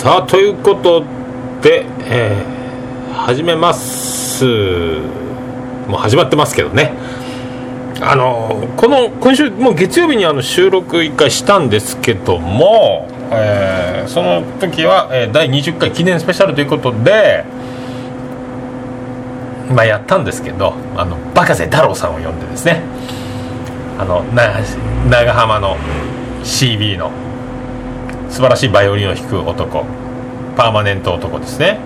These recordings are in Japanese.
さあということで、えー、始めます。もう始まってますけどね。あのこの今週もう月曜日にあの収録1回したんですけども、えー、その時は、えー、第20回記念スペシャルということでまあやったんですけどあのバカ瀬太郎さんを呼んでですね。あの長浜の CB の素晴らしいバイオリンを弾く男。パーマネント男ですね。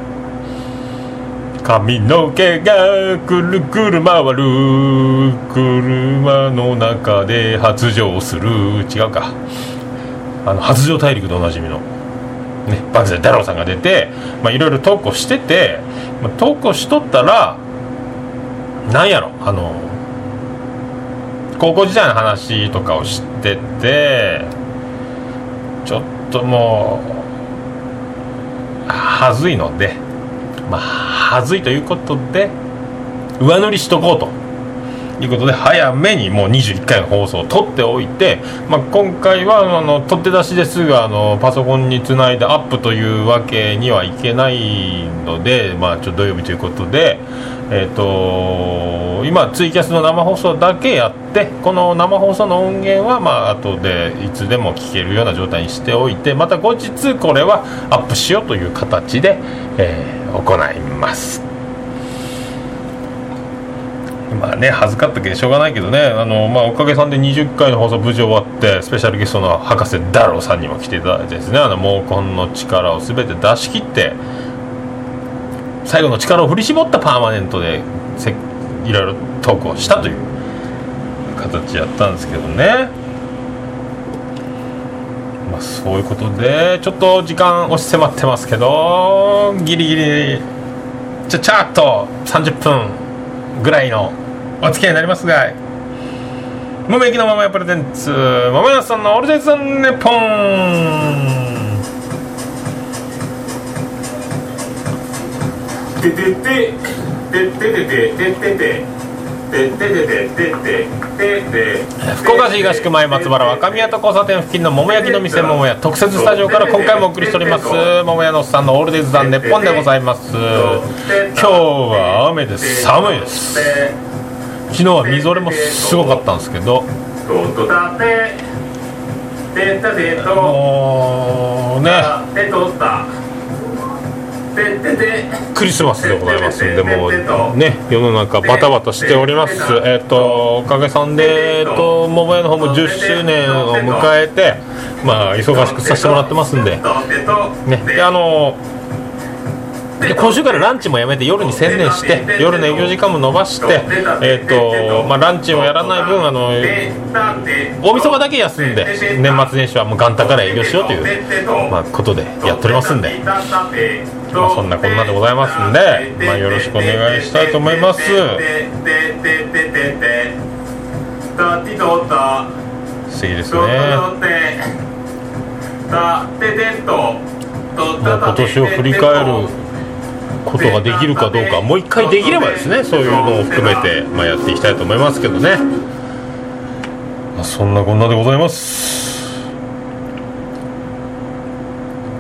髪の毛がくるくる回る。車の中で発情する。違うか。あの発情大陸でおなじみの。ねバクゼ太郎さんが出ていろいろ投稿してて、まあ、投稿しとったらなんやろ。あの高校時代の話とかを知っててちょっともうはずいのでまあはずいということで上塗りしとこうと。いうことで早めにもう21回の放送を撮っておいて、まあ、今回はあの取って出しですがあのパソコンにつないでアップというわけにはいけないので、まあ、ちょ土曜日ということで、えーと、今ツイキャスの生放送だけやってこの生放送の音源はまあ後でいつでも聞けるような状態にしておいてまた後日これはアップしようという形で、えー、行います。まあね恥ずかったけどしょうがないけどね。あの、まあ、おかげさんで20回の放送無事終わってスペシャルゲストの博士ダローさんにも来ていただいてですね。あの毛根の力を全て出し切って最後の力を振り絞ったパーマネントでせいろいろ投稿したという形やったんですけどね。まあそういうことでちょっと時間押し迫ってますけどギリギリちゃちゃっと30分ぐらいのお付き合いになりますが桃焼きのままやプレゼンツ桃屋さんのオールデイズ・ネポン。ててて。福岡市東区前松原若宮と交差点付近の桃焼きの店桃屋特設スタジオから今回もお送りしております。桃屋のおっさんのオールデイズ・さん日本でございます。今日は雨です。寒いです。昨日はみぞれもすごかったんですけど。もうね。クリスマスでございますんでもうね世の中バタバタしております。えっ、とおかげさんで、えっと桃屋の方も10周年を迎えてまあ忙しくさせてもらってますんでねであので今週からランチもやめて夜に専念して夜の営業時間も延ばして、えーとまあ、ランチをやらない分あの大晦日だけ休んで年末年始はもう元旦から営業しようという、まあ、ことでやっておりますんで、まあ、そんなこんなでございますんで、まあ、よろしくお願いしたいと思います。素敵ですね。今年を振り返ることができるかどうかもう一回できればですねそういうのを含めて、まあ、やっていきたいと思いますけどね、まあ、そんなこんなでございます。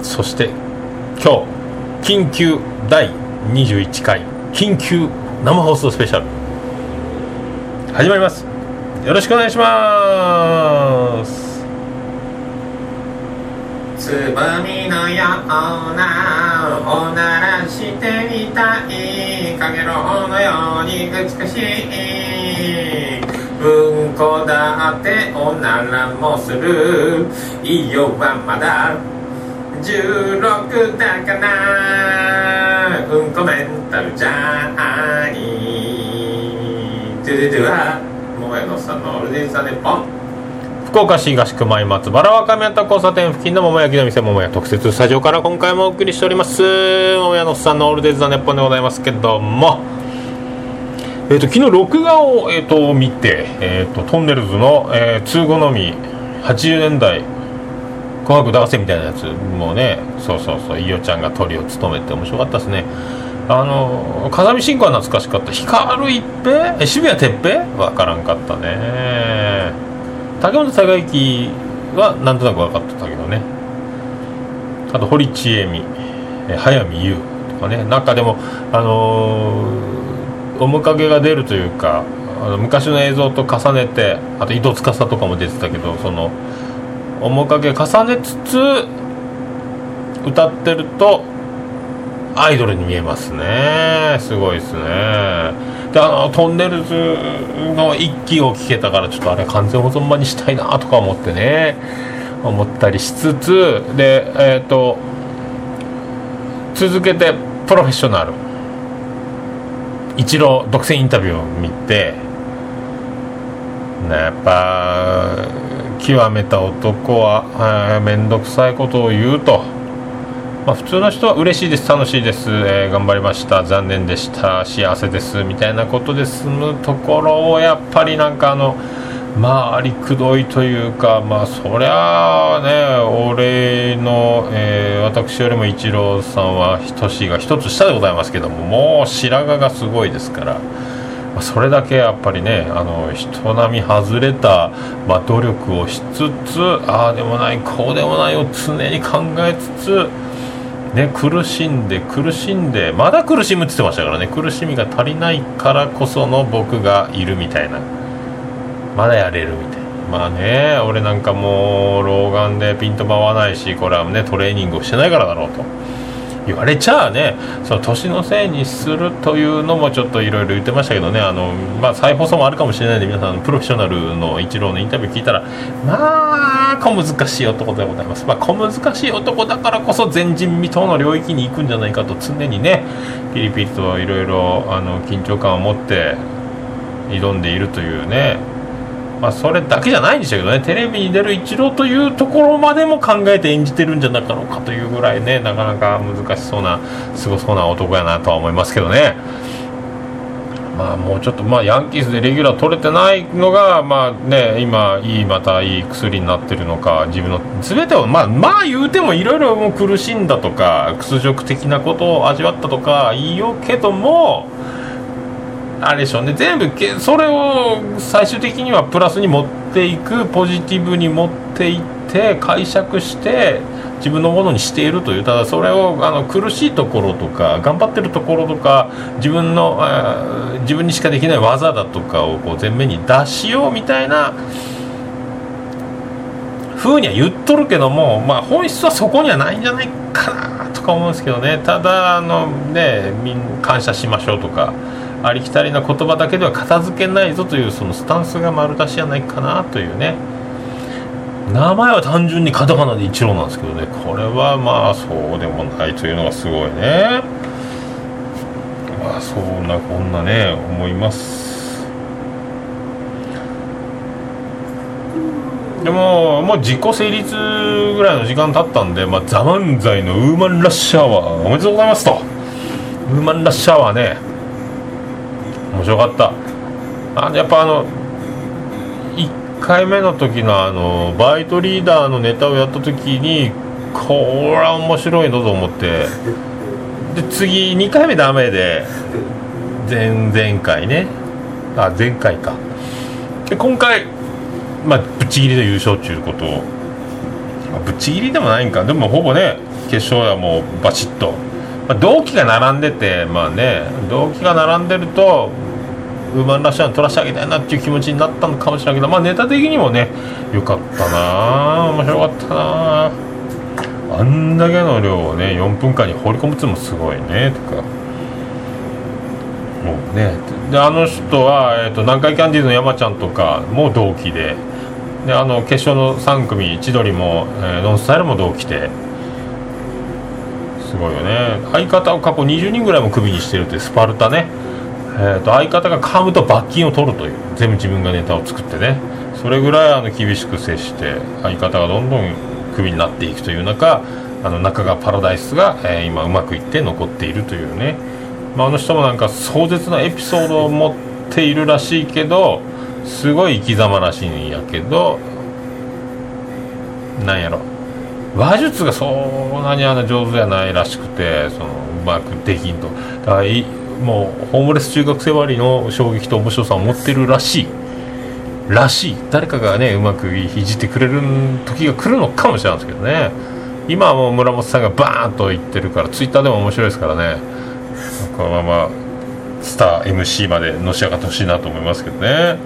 そして今日緊急第21回緊急生放送スペシャル。始まります。よろしくお願いしますつぼみのようなおならしてみたいかげろうのように美しい。うんこだっておならもする。いよはまだ。16だから。うんこメンタルじゃない。ドゥドゥドゥは。桃屋のさんのオールデンサネポン。福岡市東区前松原若宮と交差点付近の桃焼きの店桃屋特設スタジオから今回もお送りしております。桃屋のおっさんのオールデイズ・ザ・ネッポンでございますけども。えーと、昨日録画を、えーと、見て、えーと、トンネルズの、えー、通好み80年代紅白歌合戦みたいなやつもうねそうそうそう伊代ちゃんがトリを務めて面白かったですね。あの風見慎吾は懐かしかった。光一平？渋谷哲平？分からんかったね。竹本孝之はなんとなく分かってたけどね。あと堀ちえみ早見優とかね。なんかでもあのー、面影が出るというかあの昔の映像と重ねてあと井戸司とかも出てたけどその面影重ねつつ歌ってるとアイドルに見えますね。すごいですね。であのトンネルズの一期を聴けたからちょっとあれ完全保存版にしたいなとか思ってね。思ったりしつつでえっ、ー、と続けてプロフェッショナル。一郎独占インタビューを見てねやっぱ極めた男は面倒くさいことを言うと、まあ、普通の人は嬉しいです楽しいです、えー、頑張りました残念でした幸せですみたいなことで済むところをやっぱりなんかあのまありくどいというかまあそりゃあね俺の、えー、私よりもイチローさんは等しいが一つ下でございますけどももう白髪がすごいですから。ま、それだけやっぱりねあの人並み外れた、まあ、努力をしつつああでもないこうでもないを常に考えつつ、ね、苦しんで苦しんでまだ苦しむって言ってましたからね。苦しみが足りないからこその僕がいるみたいな。まだやれるみたいな。まあね俺なんかもう老眼でピントも合わないしこれはねトレーニングをしてないからだろうと。言われちゃあね。その年のせいにするというのもちょっといろいろ言ってましたけどね。あの、まあ、再放送もあるかもしれないんで皆さんプロフェッショナルのイチローのインタビュー聞いたらまあ小難しい男でございます、まあ、小難しい男だからこそ前人未到の領域に行くんじゃないかと常にねピリピリといろいろ緊張感を持って挑んでいるというね。まあ、それだけじゃないんでしょうけどねテレビに出るイチローというところまでも考えて演じてるんじゃなかろうかというぐらいねなかなか難しそうなすごそうな男やなとは思いますけどね。まあ、もうちょっと、まあ、ヤンキースでレギュラー取れてないのが、まあね、今、いい、またいい薬になってるのか、自分の全てを、まあ、まあ言うてもいろいろ苦しんだとか、屈辱的なことを味わったとか言いようけども、あれでしょうね全部けそれを最終的にはプラスに持っていくポジティブに持っていって解釈して自分のものにしているというただそれをあの苦しいところとか頑張ってるところとか自分の自分にしかできない技だとかをこう前面に出しようみたいな風には言っとるけども、まあ、本質はそこにはないんじゃないかなとか思うんですけどねただあのね感謝しましょうとか。ありきたりな言葉だけでは片付けないぞというそのスタンスが丸出しじゃないかなというね。名前は単純にカタカナで一郎なんですけどね。これはまあそうでもないというのがすごいね。まあそんなこんなね思います。でももう自己成立ぐらいの時間経ったんで「まあ、ザ・漫才のウーマンラッシャーはおめでとうございますと。ウーマンラッシャーはね面白かった。あやっぱあの1回目の時のあのバイトリーダーのネタをやった時にこれは面白いのと思って。で次2回目ダメで前々回ね。あ前回か。で今回まあぶっちぎりで優勝っていうことを。ぶっちぎりでもないんか。でもほぼね決勝はもうバチッと、まあ、同期が並んでてまあね同期が並んでるとウーマンラッシャーに取らせてあげたいなっていう気持ちになったのかもしれないけどまあネタ的にもねよかったな。面白かったな。あんだけの量をね4分間に放り込むっていうのもすごいねとか。もうね。であの人は、えーと、南海キャンディーズの山ちゃんとかも同期で。であの決勝の3組千鳥も、えー、ノンスタイルも同期で。すごいよね。相方を過去20人ぐらいもクビにしてるってスパルタね。えーと、相方が噛むと罰金を取るという全部自分がネタを作ってね。それぐらいあの厳しく接して相方がどんどんクビになっていくという中あの中川パラダイスが、えー、今うまくいって残っているというね、まあ、あの人もなんか壮絶なエピソードを持っているらしいけどすごい生き様らしいんやけどなんやろ。話術がそんなにあの上手じゃないらしくてそのうまくできんと。だからもうホームレス中学生割の衝撃と面白さを持ってるらしい。らしい。誰かがねうまくいじってくれる時が来るのかもしれないですけどね。今はもう村本さんがバーンと言ってるからツイッターでも面白いですからね。このままスター MC までのし上がってほしいなと思いますけどね。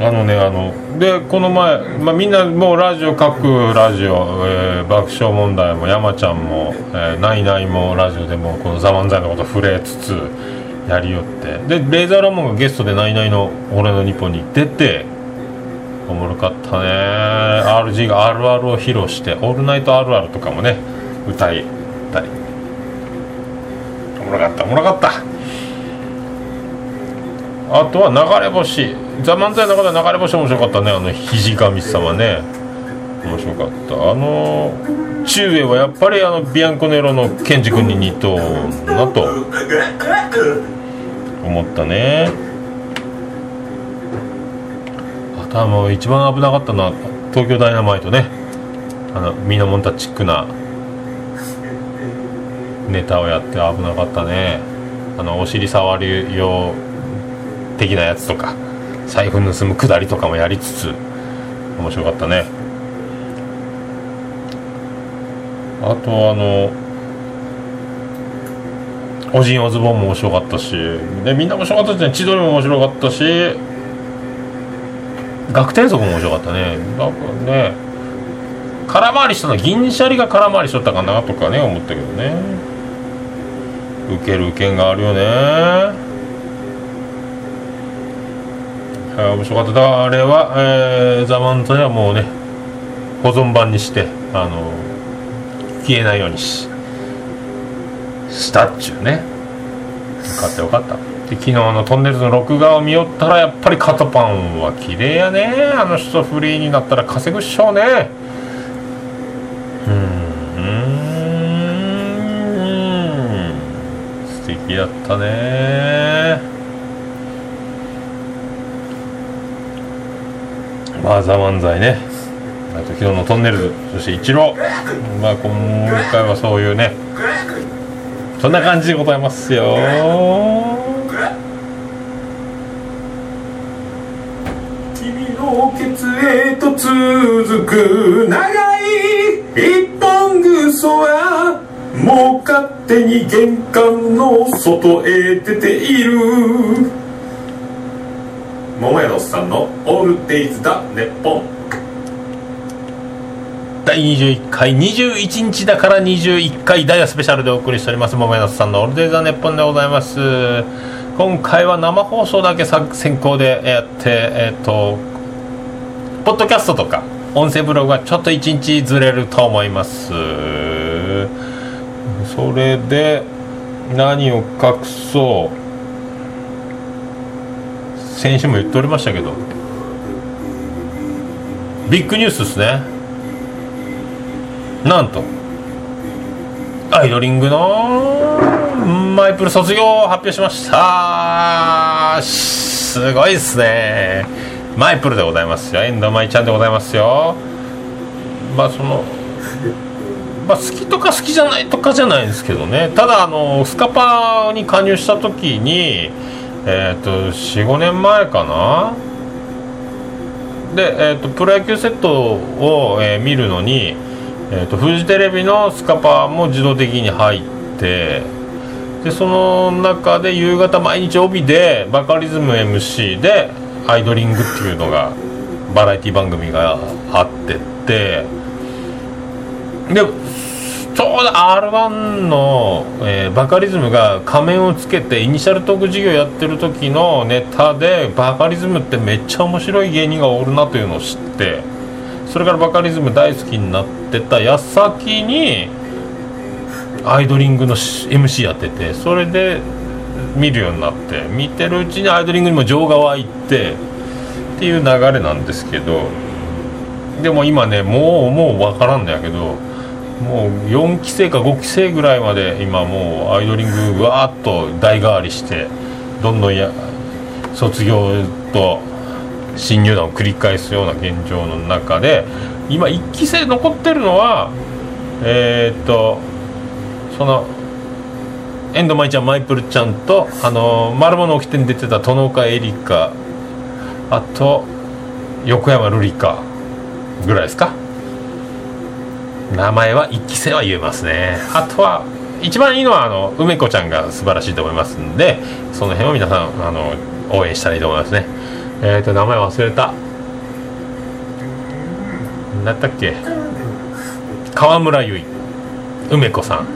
あのねあのでこの前、まあ、みんなもうラジオ各ラジオ、えー、爆笑問題も山ちゃんも、えー、ナイナイもラジオでもこの「ザ漫才のこと触れつつやりよって。でレーザーラモンがゲストでナイナイの「俺の日本に出ておもろかったね。RG があるあるを披露して「オールナイトあるある」とかもね歌いたりおもろかったおもろかった。あとは流れ星「ザ・漫才」の中で流れ星面白かったね。あの肘神様ね。面白かった。あの中英はやっぱりあのビアンコネロのケンジ君に似とうなと。思ったね。あとは一番危なかったのは東京ダイナマイトね。あのミノモンタチックな。ネタをやって危なかったね。あのお尻触る用的なやつとか財布盗むくだりとかもやりつつ面白かったね。あとあのおじんおズボンも面白かったしでみんな面白かったですね。千鳥も面白かったし学天族も面白かったね。なんかね空回りしたの銀シャリが空回りしとったかなとかね思ったけどね。受ける受けんがあるよね。面白かった。だあれは、えー、ザ・マンザはもうね保存版にしてあの消えないようにししたっちゅうね。よかったよかった。で昨日のトンネルズの録画を見よったらやっぱりカトパンは綺麗やね。あの人フリーになったら稼ぐっしょうね。うん。素敵だったね。まあ、ザ・漫才ね。あと昨日のトンネルズ。そしてイチロー。まあ今回はそういうね。そんな感じでございますよ。君のケツへと続く長い一本ぐそはもう勝手に玄関の外へ出ている。オールデイズだネッポン第21回21日だから21回ダイヤスペシャルでお送りしております。桃屋さんのオールデイズだネッポンでございます。今回は生放送だけ先行でやってえっ、ー、とポッドキャストとか音声ブログはちょっと1日ずれると思います。それで何を隠そう。先週も言っておりましたけどビッグニュースですね。なんと。アイドリングのマイプル卒業を発表しました。すごいですね。マイプルでございますよ。遠藤舞ちゃんでございますよ。まあそのまあ、好きとか好きじゃないとかじゃないんですけどね。ただあのスカパーに加入した時にえっ、ー、と45年前かなで、えーと、プロ野球セットを、えー、見るのに、えーと、フジテレビのスカパーも自動的に入ってでその中で夕方毎日帯でバカリズム MC でアイドリングっていうのがバラエティ番組があってって。でちょうど R1 の、えー、バカリズムが仮面をつけてイニシャルトーク授業やってる時のネタでバカリズムってめっちゃ面白い芸人がおるなというのを知ってそれからバカリズム大好きになってた矢先にアイドリングの MC やっててそれで見るようになって見てるうちにアイドリングにも情が湧いてっていう流れなんですけどでも今ねもうもう分からんだけどもう4期生か5期生ぐらいまで今もうアイドリングわーっと代替わりしてどんどんや卒業と新入団を繰り返すような現状の中で今1期生残ってるのはえー、っとその遠藤舞ちゃんマイプルちゃんとあの丸物起きてに出てた殿岡絵里香あと横山瑠璃香ぐらいですか。名前は1期生は言えますね。あとは一番いいのはあの梅子ちゃんが素晴らしいと思いますんでその辺を皆さんあの応援したらいいと思いますね。えっ、ー、と名前忘れた。何だったっけ？川村結衣梅子さん。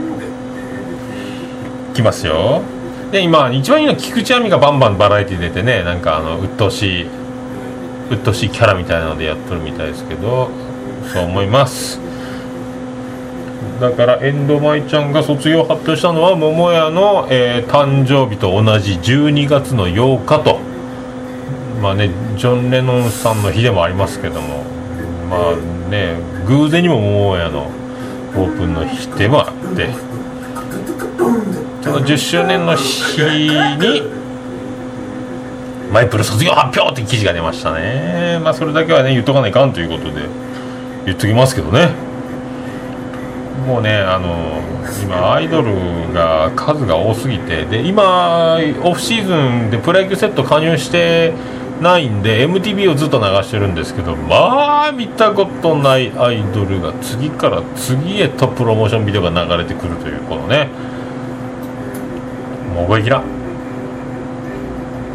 来ますよ。で今一番いいのは菊池亜美がバンバンバラエティ出てねなんかあの鬱陶しい鬱陶しいキャラみたいなのでやっとるみたいですけどそう思います。だからエンドマイちゃんが卒業発表したのは桃屋の、えー、誕生日と同じ12月の8日と。まあねジョン・レノンさんの日でもありますけども。まあね偶然にも桃屋のオープンの日でもあって。その10周年の日にマイプル卒業発表って記事が出ましたね。まあそれだけはね言っとかないかんということで言っときますけどね。もうねあの今アイドルが数が多すぎてで今オフシーズンでプロ野球セット加入してないんで MTV をずっと流してるんですけどまあ見たことないアイドルが次から次へとプロモーションビデオが流れてくるというこのねもう覚えきら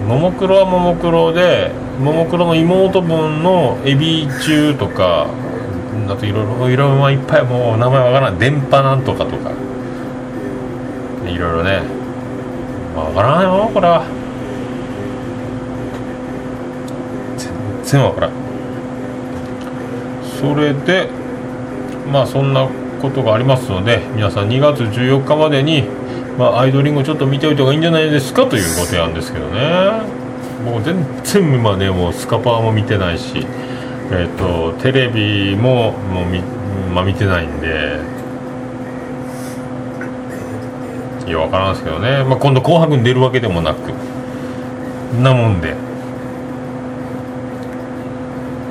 ももクロはももクロでももクロの妹分のエビ中とかあといろいろいろいっぱいもう名前わからない電波なんとかとか。いろいろね。わからないよこれは。全然わからん。それでまあそんなことがありますので皆さん2月14日までに、まあ、アイドリングちょっと見ておいた方がいいんじゃないですかというご提案ですけどね。もう全然今ねもうスカパーも見てないし。えーと、テレビももう見,、まあ、見てないんで。いや分からんですけどね、まあ、今度「紅白」に出るわけでもなく。なもんで、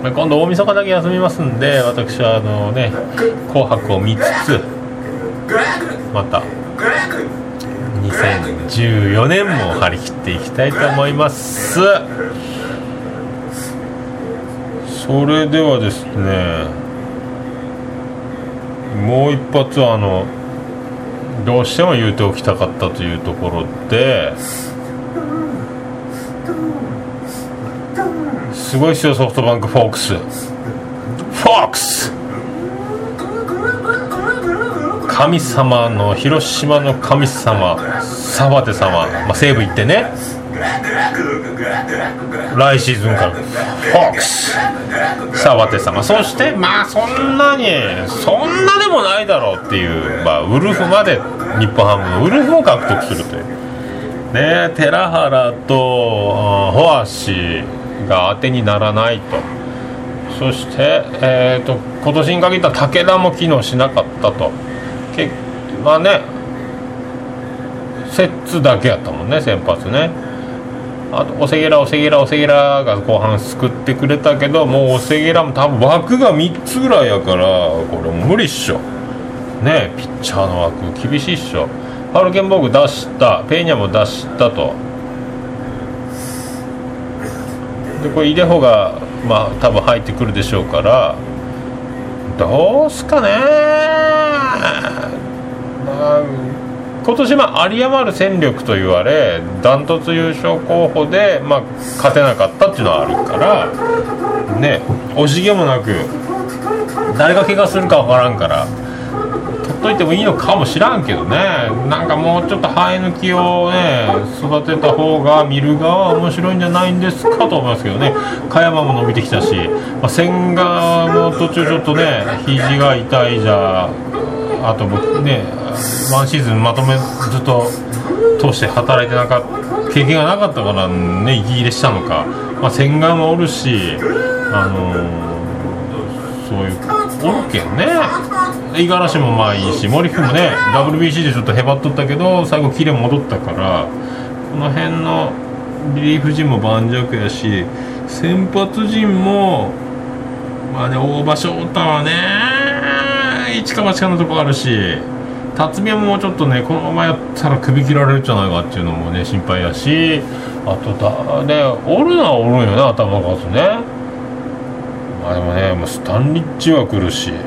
まあ、今度大晦日だけ休みますんで私はあのね「紅白」を見つつまた2014年も張り切っていきたいと思います。それではですねもう一発あのどうしても言うておきたかったというところですごいですよソフトバンクフォークス。フォークス！神様の広島の神様澤手様、まあ、西武行ってね。来シーズンからフォークス。さあ渡様そしてまあそんなにそんなでもないだろうっていう、まあ、ウルフまで日本ハムのウルフを獲得するという。ね寺原とホアシが当てにならないと。そして、えーと、今年に限った武田も機能しなかったと。結まあねセッツだけやったもんね先発ね。あとおせげらおせげらおせげらが後半救ってくれたけどもうおせげらも多分枠が3つぐらいやからこれ無理っしょ。ねえピッチャーの枠厳しいっしょ。ハルケンボーグ出した。ペーニャも出したと。でこれイデホがまあ多分入ってくるでしょうから。どうすかね。今年まあ有り余る戦力と言われダントツ優勝候補で、まあ、勝てなかったっていうのはあるからね惜しげもなく誰が怪我するか分からんから取っといてもいいのかもしらんけどね。なんかもうちょっと生え抜きをね育てた方が見る側は面白いんじゃないんですかと思いますけどね。加山も伸びてきたし、まあ、千賀も途中ちょっとね肘が痛いじゃあと僕ねワンシーズンまとめずっと通して働いてなかった経験がなかったからね息切れしたのか、まあ、洗顔もおるしあのー、そういうおるけんね。五十嵐もまあいいし森君もね WBC でちょっとへばっとったけど最後キレ戻ったからこの辺のリリーフ陣も盤石やし先発陣もまあね大場翔太はね一か八かのとこあるし。辰巳もうちょっとねこのままやったら首切られるんじゃないかっていうのもね心配やしあとだねおるのはおるんよね頭数ね。まあでもねもうスタンリッチは来るしも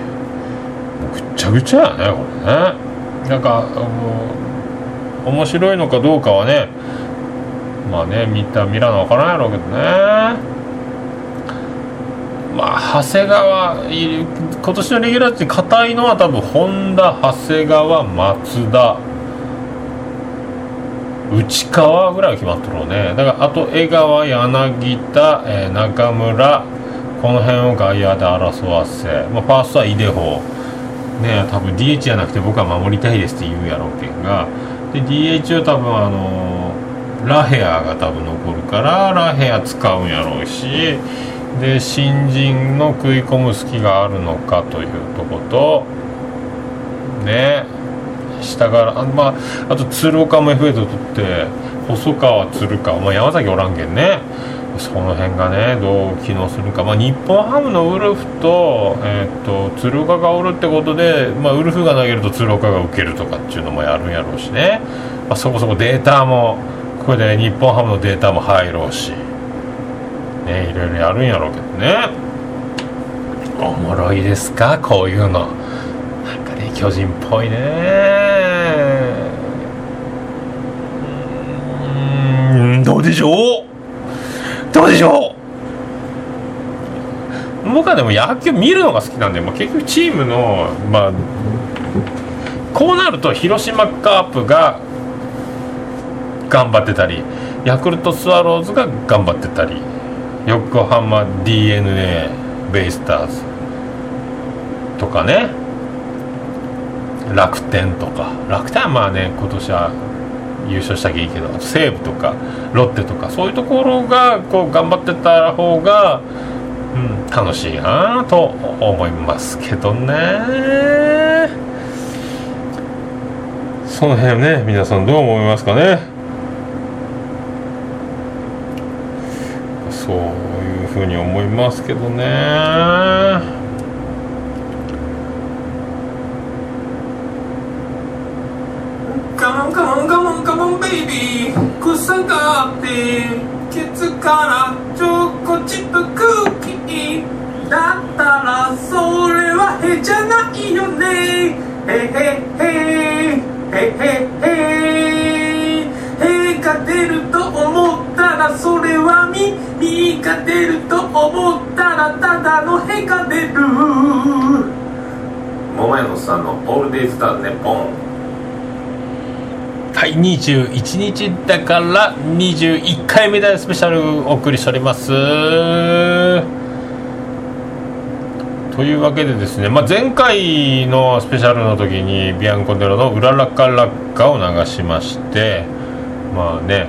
うぐっちゃぐちゃやねこれね。なんかもう面白いのかどうかはねまあね見た見らな分からんやろうけどね。まあ長谷川今年のレギュラーって硬いのは多分本田長谷川松田内川ぐらいは決まっとるね。だからあと江川柳田、えー中村この辺を外野で争わせ、まあ、ファーストはイデホね多分 DH じゃなくて僕は守りたいですって言うやろうけんが。で DH は多分あのーラヘアが多分残るからラヘア使うんやろうし。で新人の食い込む隙があるのかというとことね下からあまああと鶴岡も FA と取って細川鶴川、まあ、山崎おらんけんね。その辺がねどう機能するか、まあ、日本ハムのウルフと,、えー、と鶴岡がおるってことで、まあ、ウルフが投げると鶴岡が受けるとかっていうのもやるんやろうしね、まあ、そこそこデータもこれで日本ハムのデータも入ろうし。ねいろいろやるんやろうけどね。おもろいですか？こういうの。なんかね巨人っぽいね。うんどうでしょう？どうでしょう？僕はでも野球見るのが好きなんで、まあ、結局チームのまあこうなると広島カープが頑張ってたりヤクルトスワローズが頑張ってたり。横浜 d n a ベイスターズとかね。楽天とか。楽天はまあね今年は優勝したきゃいいけど。西武とかロッテとか。そういうところがこう頑張ってた方が、うん、楽しいなと思いますけどね。その辺ね皆さんどう思いますかねそういうふうに思いますけどね。Come on, come on, come on, come on, baby. 草があってケツからチョコチップクッキーだったらそれはへじゃないよね。へへへ。へへへ。はみみが出ると思ったらただのへが出る。桃屋のさんの「オールデイズ・ターズ・ネポン」はい21日だから21回目でスペシャルお送りしております。というわけでですね、まあ、前回のスペシャルの時にビアンコネロの「うららかラッカ」を流しましてまあね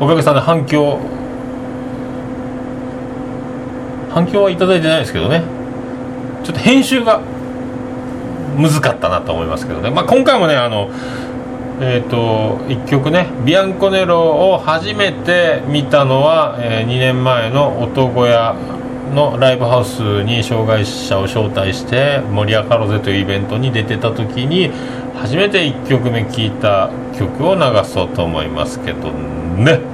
おかげさんで反響反響はいただいてないですけどね。ちょっと編集が難かったなと思いますけどね、まあ、今回もねあのえー、と1曲ねビアンコネロを初めて見たのは、え2年前の音小屋のライブハウスに障害者を招待して盛り上がろうぜというイベントに出てた時に初めて1曲目聴いた曲を流そうと思いますけどね。ワ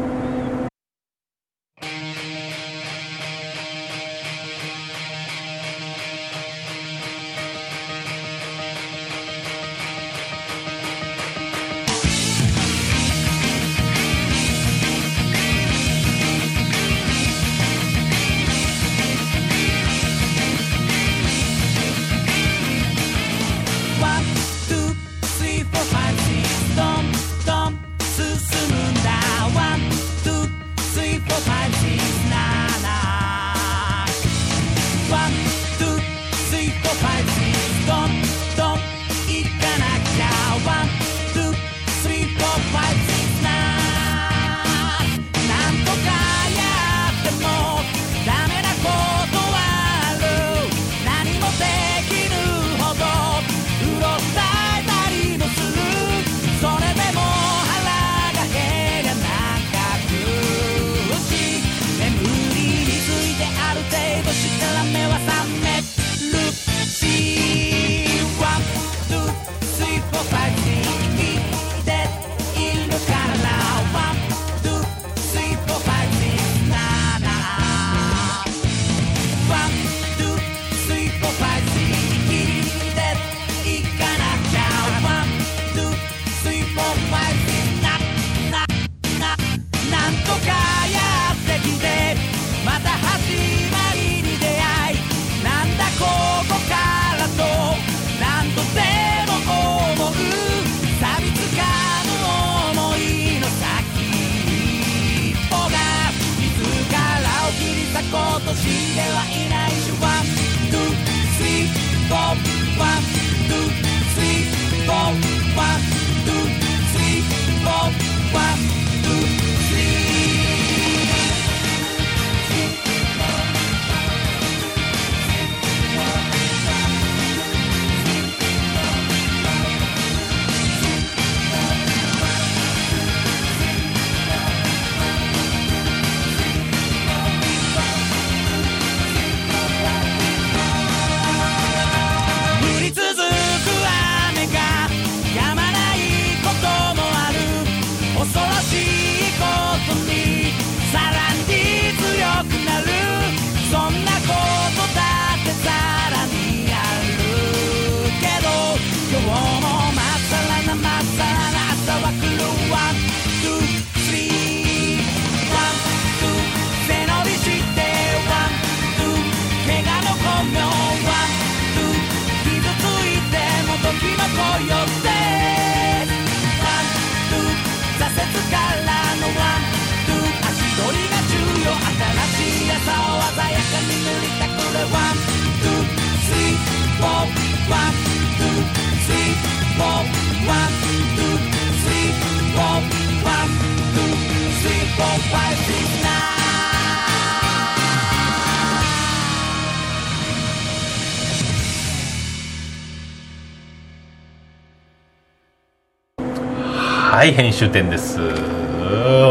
はい編集点です。お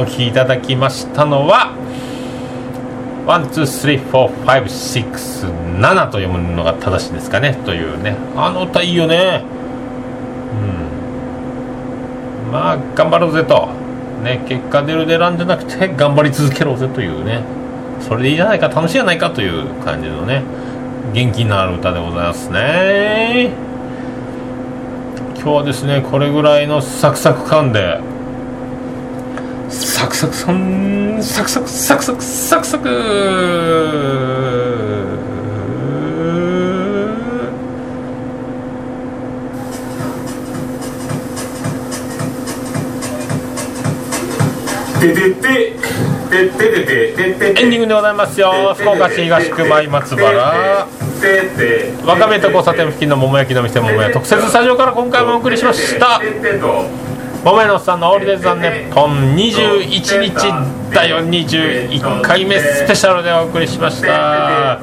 聞きいただきましたのは1,2,3,4,5,6,7と読むのが正しいですかね。というね。あの歌いいよね。うん。まあ頑張ろうぜと。ね結果出る出らんじゃなくて頑張り続けろぜというね。それでいいじゃないか楽しいじゃないかという感じのね。元気のある歌でございますね。今日はですねこれぐらいのサクサク感で。サクサクさんサクサクサクサクサクサク。エンディングでございますよ福岡市東区前松原わかめと交差点付近の桃焼きの店桃屋特設スタジオから今回もお送りしました。桃屋のおっさんのオールデイズ・ザ・ネッポン21日だよ21回目スペシャルでお送りしました。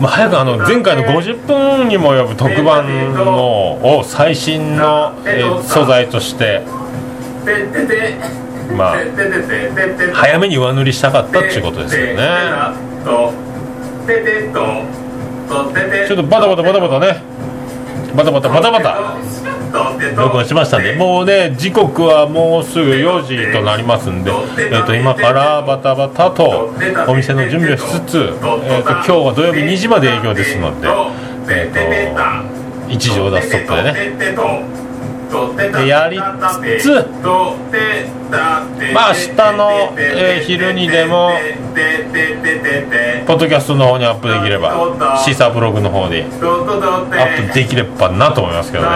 まあ、早くあの前回の50分にも及ぶ特番のを最新の、素材としてまあ早めに上塗りしたかったっていうことですよね。ちょっとバタバタバタバタね。バタバタバタバタ。録音しましたんで。もうね時刻はもうすぐ4時となりますんで、えー、と今からバタバタとお店の準備をしつつ、えー、と今日は土曜日2時まで営業ですので、えー、と1時を出すとこでね。でやりつつまあ明日の、えー昼にでもポッドキャストの方にアップできればシーサーブログの方にアップできればなと思いますけどね。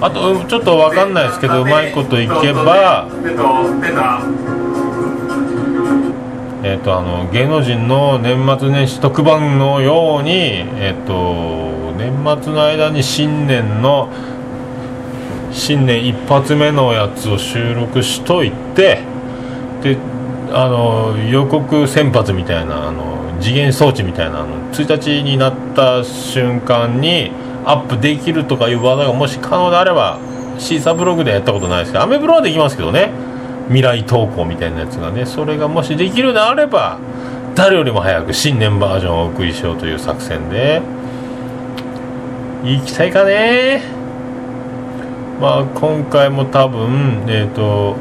あとちょっと分かんないですけどうまいこといけばえー、とあの芸能人の年末年始特番のように、えー、と年末の間に新年の新年一発目のやつを収録しといてであの予告先発みたいなあの次元装置みたいなあの1日になった瞬間にアップできるとかいう技がもし可能であればシーサーブログでやったことないですけどアメブロはできますけどね。未来投稿みたいなやつがね。それがもしできるであれば誰よりも早く新年バージョンをお送りしようという作戦で。行きたいかね。まあ今回も多分えっ、と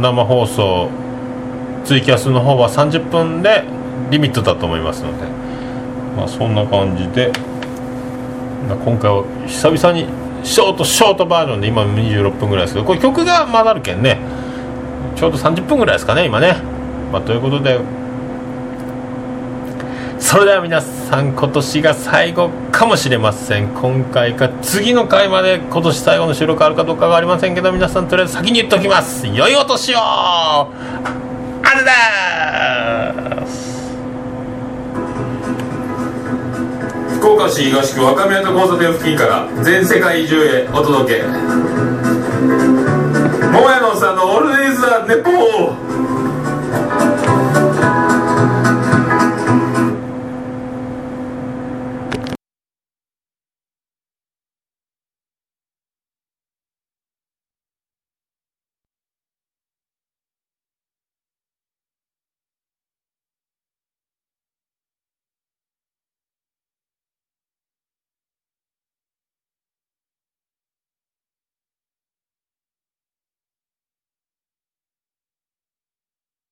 生放送ツイキャスの方は30分でリミットだと思いますので。まあそんな感じで。まあ今回は久々にショートショートバージョンで今26分ぐらいですけどこれ曲が混ざるけんね。ちょうど30分ぐらいですかね今ね、まあ、ということでそれでは皆さん今年が最後かもしれません。今回か次の回まで今年最後の収録あるかどうかはありませんけど皆さんとりあえず先に言っておきます。良いお年をあれです。福岡市東区若宮と交差点付近から全世界中へお届け。桃屋のさんのオールデイズ・ザ・ネポー。